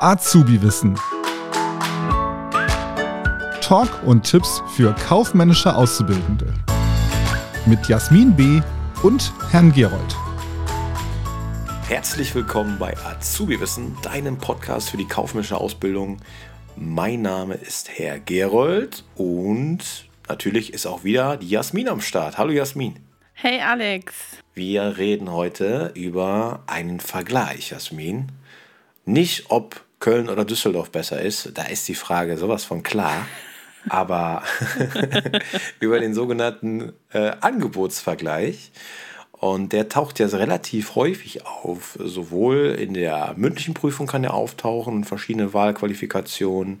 Azubi-Wissen. Talk und Tipps für kaufmännische Auszubildende. Mit Jasmin B. und Herrn Gerold. Herzlich willkommen bei Azubi-Wissen, deinem Podcast für die kaufmännische Ausbildung. Mein Name ist Herr Gerold und natürlich ist auch wieder die Jasmin am Start. Hallo Jasmin. Hey Alex. Wir reden heute über einen Vergleich, Jasmin. Nicht, ob Köln oder Düsseldorf besser ist, da ist die Frage sowas von klar. Aber über den sogenannten äh, Angebotsvergleich. Und der taucht ja relativ häufig auf. Sowohl in der mündlichen Prüfung kann er auftauchen, verschiedene Wahlqualifikationen,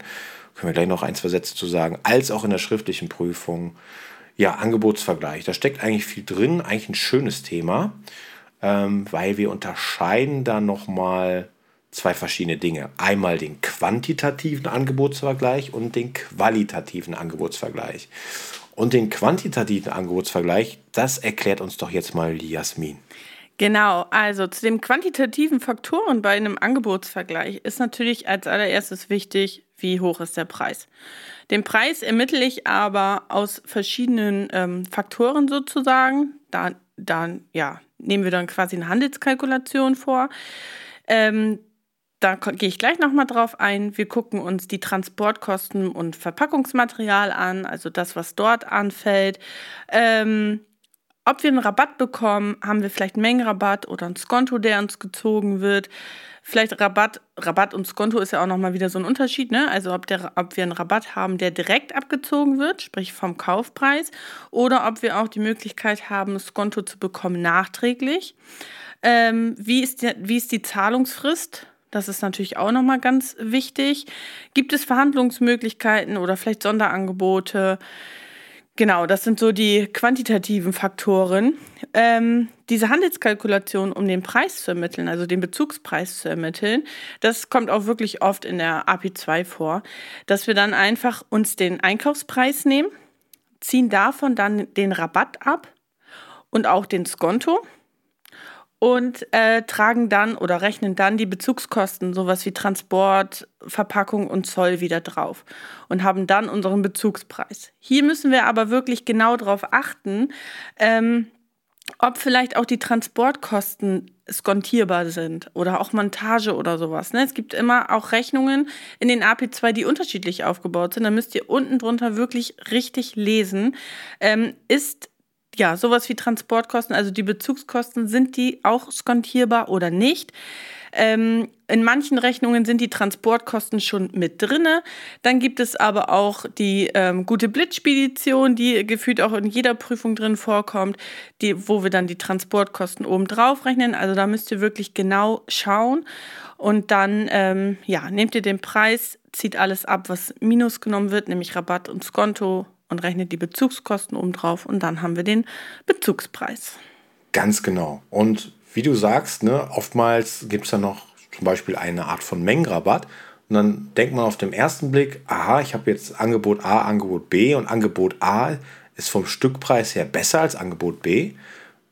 können wir gleich noch ein, zwei Sätze zu sagen, als auch in der schriftlichen Prüfung. Ja, Angebotsvergleich. Da steckt eigentlich viel drin, eigentlich ein schönes Thema, ähm, weil wir unterscheiden da nochmal zwei verschiedene Dinge. Einmal den quantitativen Angebotsvergleich und den qualitativen Angebotsvergleich. Und den quantitativen Angebotsvergleich, das erklärt uns doch jetzt mal die Jasmin. Genau, also zu den quantitativen Faktoren bei einem Angebotsvergleich ist natürlich als allererstes wichtig, wie hoch ist der Preis. Den Preis ermittle ich aber aus verschiedenen ähm, Faktoren sozusagen. Da, dann, ja, nehmen wir dann quasi eine Handelskalkulation vor. Ähm, da gehe ich gleich nochmal drauf ein. Wir gucken uns die Transportkosten und Verpackungsmaterial an, also das, was dort anfällt. Ähm, ob wir einen Rabatt bekommen, haben wir vielleicht einen Mengenrabatt oder ein Skonto, der uns gezogen wird. Vielleicht Rabatt, Rabatt und Skonto ist ja auch nochmal wieder so ein Unterschied, ne? Also ob, der, ob wir einen Rabatt haben, der direkt abgezogen wird, sprich vom Kaufpreis, oder ob wir auch die Möglichkeit haben, Skonto zu bekommen nachträglich. Ähm, wie, ist die, wie ist die Zahlungsfrist? Das ist natürlich auch nochmal ganz wichtig. Gibt es Verhandlungsmöglichkeiten oder vielleicht Sonderangebote? Genau, das sind so die quantitativen Faktoren. Ähm, diese Handelskalkulation, um den Preis zu ermitteln, also den Bezugspreis zu ermitteln, das kommt auch wirklich oft in der API2 vor, dass wir dann einfach uns den Einkaufspreis nehmen, ziehen davon dann den Rabatt ab und auch den Skonto und äh, tragen dann oder rechnen dann die Bezugskosten, sowas wie Transport, Verpackung und Zoll wieder drauf und haben dann unseren Bezugspreis. Hier müssen wir aber wirklich genau darauf achten, ähm, ob vielleicht auch die Transportkosten skontierbar sind oder auch Montage oder sowas. Ne? Es gibt immer auch Rechnungen in den AP2, die unterschiedlich aufgebaut sind. Da müsst ihr unten drunter wirklich richtig lesen. Ähm, ist ja, sowas wie Transportkosten, also die Bezugskosten, sind die auch skontierbar oder nicht? Ähm, in manchen Rechnungen sind die Transportkosten schon mit drinne. Dann gibt es aber auch die ähm, gute Blitzspedition, die gefühlt auch in jeder Prüfung drin vorkommt, die, wo wir dann die Transportkosten oben drauf rechnen. Also da müsst ihr wirklich genau schauen. Und dann ähm, ja, nehmt ihr den Preis, zieht alles ab, was minus genommen wird, nämlich Rabatt und Skonto und rechnet die Bezugskosten oben drauf und dann haben wir den Bezugspreis. Ganz genau. Und wie du sagst, ne, oftmals gibt es da noch zum Beispiel eine Art von Mengenrabatt. Und dann denkt man auf den ersten Blick, aha, ich habe jetzt Angebot A, Angebot B und Angebot A ist vom Stückpreis her besser als Angebot B.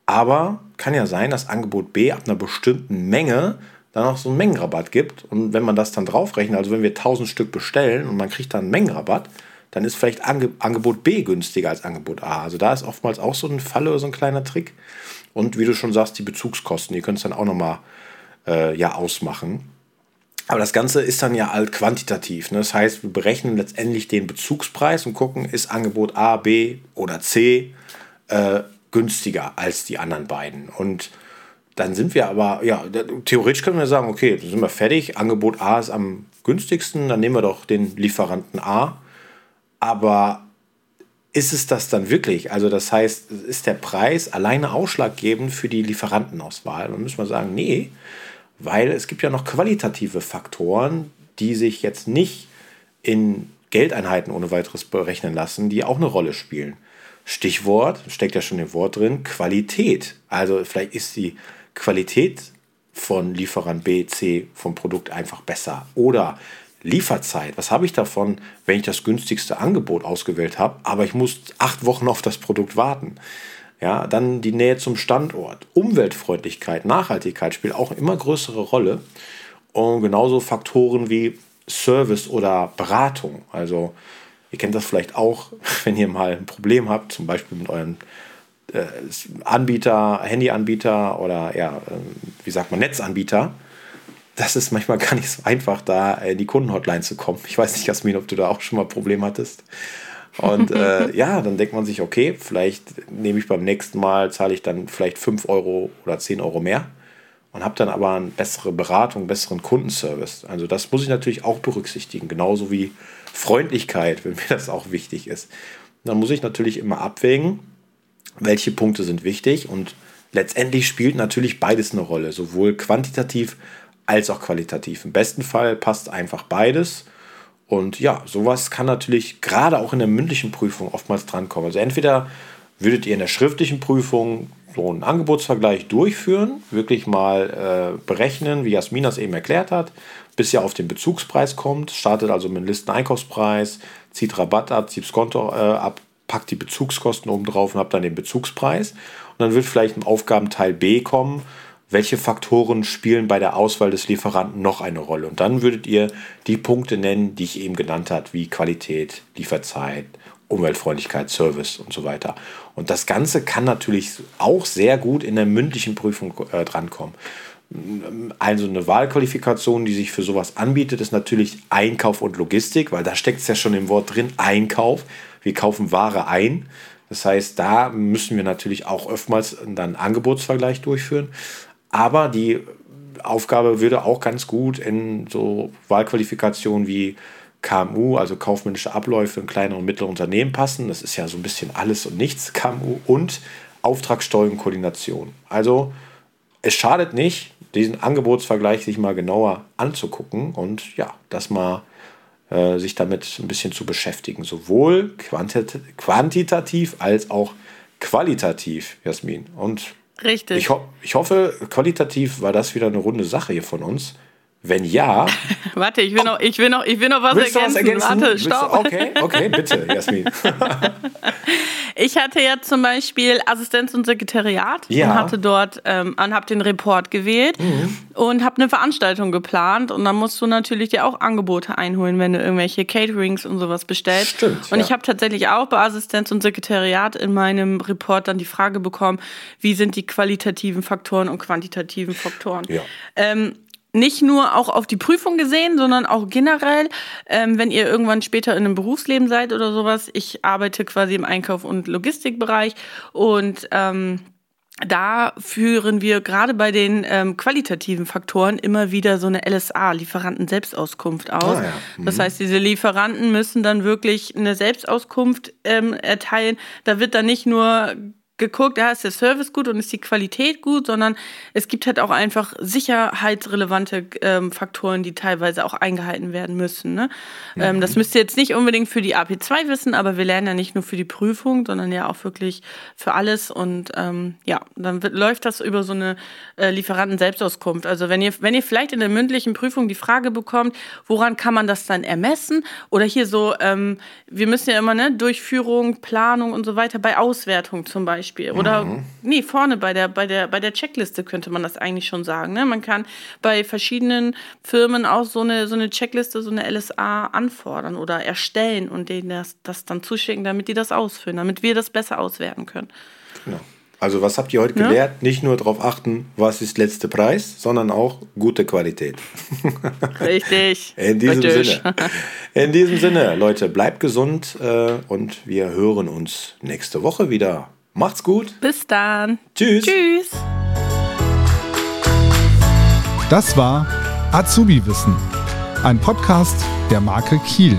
Aber kann ja sein, dass Angebot B ab einer bestimmten Menge dann auch so einen Mengenrabatt gibt. Und wenn man das dann draufrechnet, also wenn wir 1000 Stück bestellen und man kriegt dann einen Mengenrabatt, dann ist vielleicht Ange Angebot B günstiger als Angebot A. Also da ist oftmals auch so ein Fall oder so ein kleiner Trick. Und wie du schon sagst, die Bezugskosten, die können es dann auch nochmal äh, ja, ausmachen. Aber das Ganze ist dann ja alt quantitativ. Ne? Das heißt, wir berechnen letztendlich den Bezugspreis und gucken, ist Angebot A, B oder C äh, günstiger als die anderen beiden. Und dann sind wir aber, ja, theoretisch können wir sagen, okay, dann sind wir fertig. Angebot A ist am günstigsten, dann nehmen wir doch den Lieferanten A aber ist es das dann wirklich? Also das heißt, ist der Preis alleine ausschlaggebend für die Lieferantenauswahl? Dann müssen wir sagen, nee, weil es gibt ja noch qualitative Faktoren, die sich jetzt nicht in Geldeinheiten ohne weiteres berechnen lassen, die auch eine Rolle spielen. Stichwort, steckt ja schon im Wort drin, Qualität. Also vielleicht ist die Qualität von Lieferant B, C vom Produkt einfach besser. Oder Lieferzeit. Was habe ich davon, wenn ich das günstigste Angebot ausgewählt habe, aber ich muss acht Wochen auf das Produkt warten? Ja, dann die Nähe zum Standort, Umweltfreundlichkeit, Nachhaltigkeit spielt auch eine immer größere Rolle. Und genauso Faktoren wie Service oder Beratung. Also ihr kennt das vielleicht auch, wenn ihr mal ein Problem habt, zum Beispiel mit eurem äh, Anbieter, Handyanbieter oder ja, äh, wie sagt man, Netzanbieter. Das ist manchmal gar nicht so einfach, da in die Kundenhotline zu kommen. Ich weiß nicht, Jasmin, ob du da auch schon mal ein Problem hattest. Und äh, ja, dann denkt man sich, okay, vielleicht nehme ich beim nächsten Mal, zahle ich dann vielleicht 5 Euro oder 10 Euro mehr und habe dann aber eine bessere Beratung, einen besseren Kundenservice. Also das muss ich natürlich auch berücksichtigen, genauso wie Freundlichkeit, wenn mir das auch wichtig ist. Dann muss ich natürlich immer abwägen, welche Punkte sind wichtig und letztendlich spielt natürlich beides eine Rolle, sowohl quantitativ als auch qualitativ. Im besten Fall passt einfach beides. Und ja, sowas kann natürlich gerade auch in der mündlichen Prüfung oftmals drankommen. Also entweder würdet ihr in der schriftlichen Prüfung so einen Angebotsvergleich durchführen, wirklich mal äh, berechnen, wie Jasmin das eben erklärt hat, bis ihr auf den Bezugspreis kommt, startet also mit dem Listeneinkaufspreis, zieht Rabatt ab, zieht Konto äh, ab, packt die Bezugskosten oben drauf und habt dann den Bezugspreis. Und dann wird vielleicht im Aufgabenteil B kommen, welche Faktoren spielen bei der Auswahl des Lieferanten noch eine Rolle. Und dann würdet ihr die Punkte nennen, die ich eben genannt habe, wie Qualität, Lieferzeit, Umweltfreundlichkeit, Service und so weiter. Und das Ganze kann natürlich auch sehr gut in der mündlichen Prüfung äh, drankommen. Also eine Wahlqualifikation, die sich für sowas anbietet, ist natürlich Einkauf und Logistik, weil da steckt es ja schon im Wort drin, Einkauf. Wir kaufen Ware ein. Das heißt, da müssen wir natürlich auch oftmals dann Angebotsvergleich durchführen. Aber die Aufgabe würde auch ganz gut in so Wahlqualifikationen wie KMU, also kaufmännische Abläufe in kleinen und mittleren Unternehmen passen. Das ist ja so ein bisschen alles und nichts, KMU und Auftragssteuerung Koordination. Also es schadet nicht, diesen Angebotsvergleich sich mal genauer anzugucken und ja, das mal äh, sich damit ein bisschen zu beschäftigen, sowohl quantit quantitativ als auch qualitativ, Jasmin. Und Richtig. Ich, ho ich hoffe, qualitativ war das wieder eine runde Sache hier von uns. Wenn ja. Warte, ich will, noch, ich will, noch, ich will noch was ergänzen. Was ergänzen? Warte, stopp. Okay, okay, bitte, Jasmin. ich hatte ja zum Beispiel Assistenz und Sekretariat ja. und hatte dort ähm, und habe den Report gewählt mhm. und habe eine Veranstaltung geplant und dann musst du natürlich dir auch Angebote einholen, wenn du irgendwelche Caterings und sowas bestellst. Stimmt. Und ja. ich habe tatsächlich auch bei Assistenz und Sekretariat in meinem Report dann die Frage bekommen, wie sind die qualitativen Faktoren und quantitativen Faktoren. Ja. Ähm, nicht nur auch auf die Prüfung gesehen, sondern auch generell, ähm, wenn ihr irgendwann später in einem Berufsleben seid oder sowas. Ich arbeite quasi im Einkauf- und Logistikbereich und ähm, da führen wir gerade bei den ähm, qualitativen Faktoren immer wieder so eine LSA, Lieferanten-Selbstauskunft aus. Ah, ja. mhm. Das heißt, diese Lieferanten müssen dann wirklich eine Selbstauskunft ähm, erteilen. Da wird dann nicht nur geguckt, ja, ist der Service gut und ist die Qualität gut, sondern es gibt halt auch einfach sicherheitsrelevante ähm, Faktoren, die teilweise auch eingehalten werden müssen. Ne? Mhm. Ähm, das müsst ihr jetzt nicht unbedingt für die AP2 wissen, aber wir lernen ja nicht nur für die Prüfung, sondern ja auch wirklich für alles. Und ähm, ja, dann wird, läuft das über so eine äh, Lieferanten-Selbstauskunft. Also wenn ihr, wenn ihr vielleicht in der mündlichen Prüfung die Frage bekommt, woran kann man das dann ermessen? Oder hier so, ähm, wir müssen ja immer, ne, Durchführung, Planung und so weiter bei Auswertung zum Beispiel. Beispiel. Oder mhm. nee, vorne bei der, bei, der, bei der Checkliste könnte man das eigentlich schon sagen. Ne? Man kann bei verschiedenen Firmen auch so eine, so eine Checkliste, so eine LSA anfordern oder erstellen und denen das, das dann zuschicken, damit die das ausfüllen, damit wir das besser auswerten können. Genau. Also was habt ihr heute ja? gelernt? Nicht nur darauf achten, was ist letzter Preis, sondern auch gute Qualität. Richtig. In diesem Richtig. Sinne. In diesem Sinne, Leute, bleibt gesund äh, und wir hören uns nächste Woche wieder. Macht's gut. Bis dann. Tschüss. Tschüss. Das war Azubi Wissen, ein Podcast der Marke Kiel.